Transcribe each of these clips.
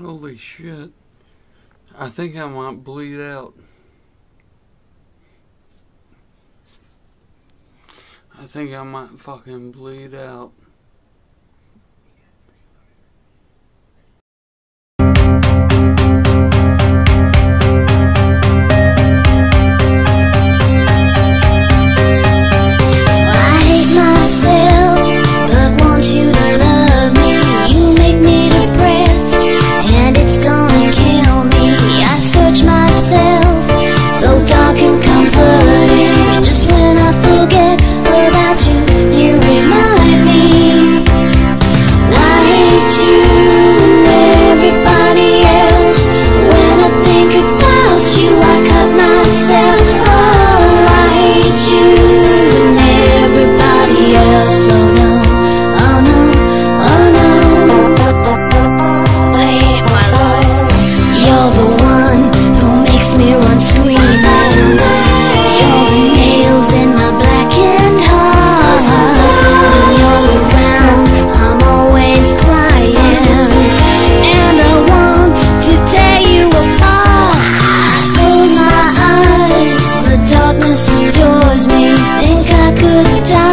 Holy shit. I think I might bleed out. I think I might fucking bleed out. me, think I could die.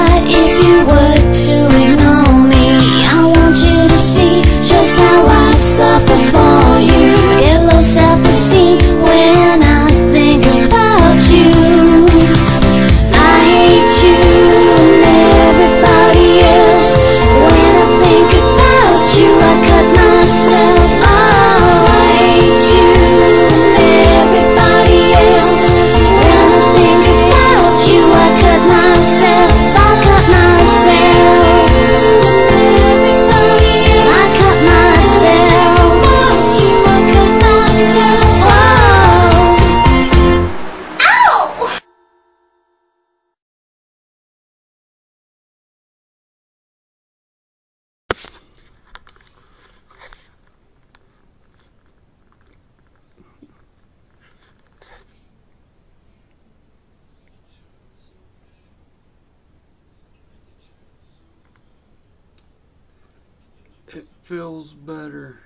it feels better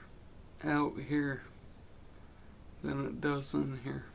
out here than it does in here.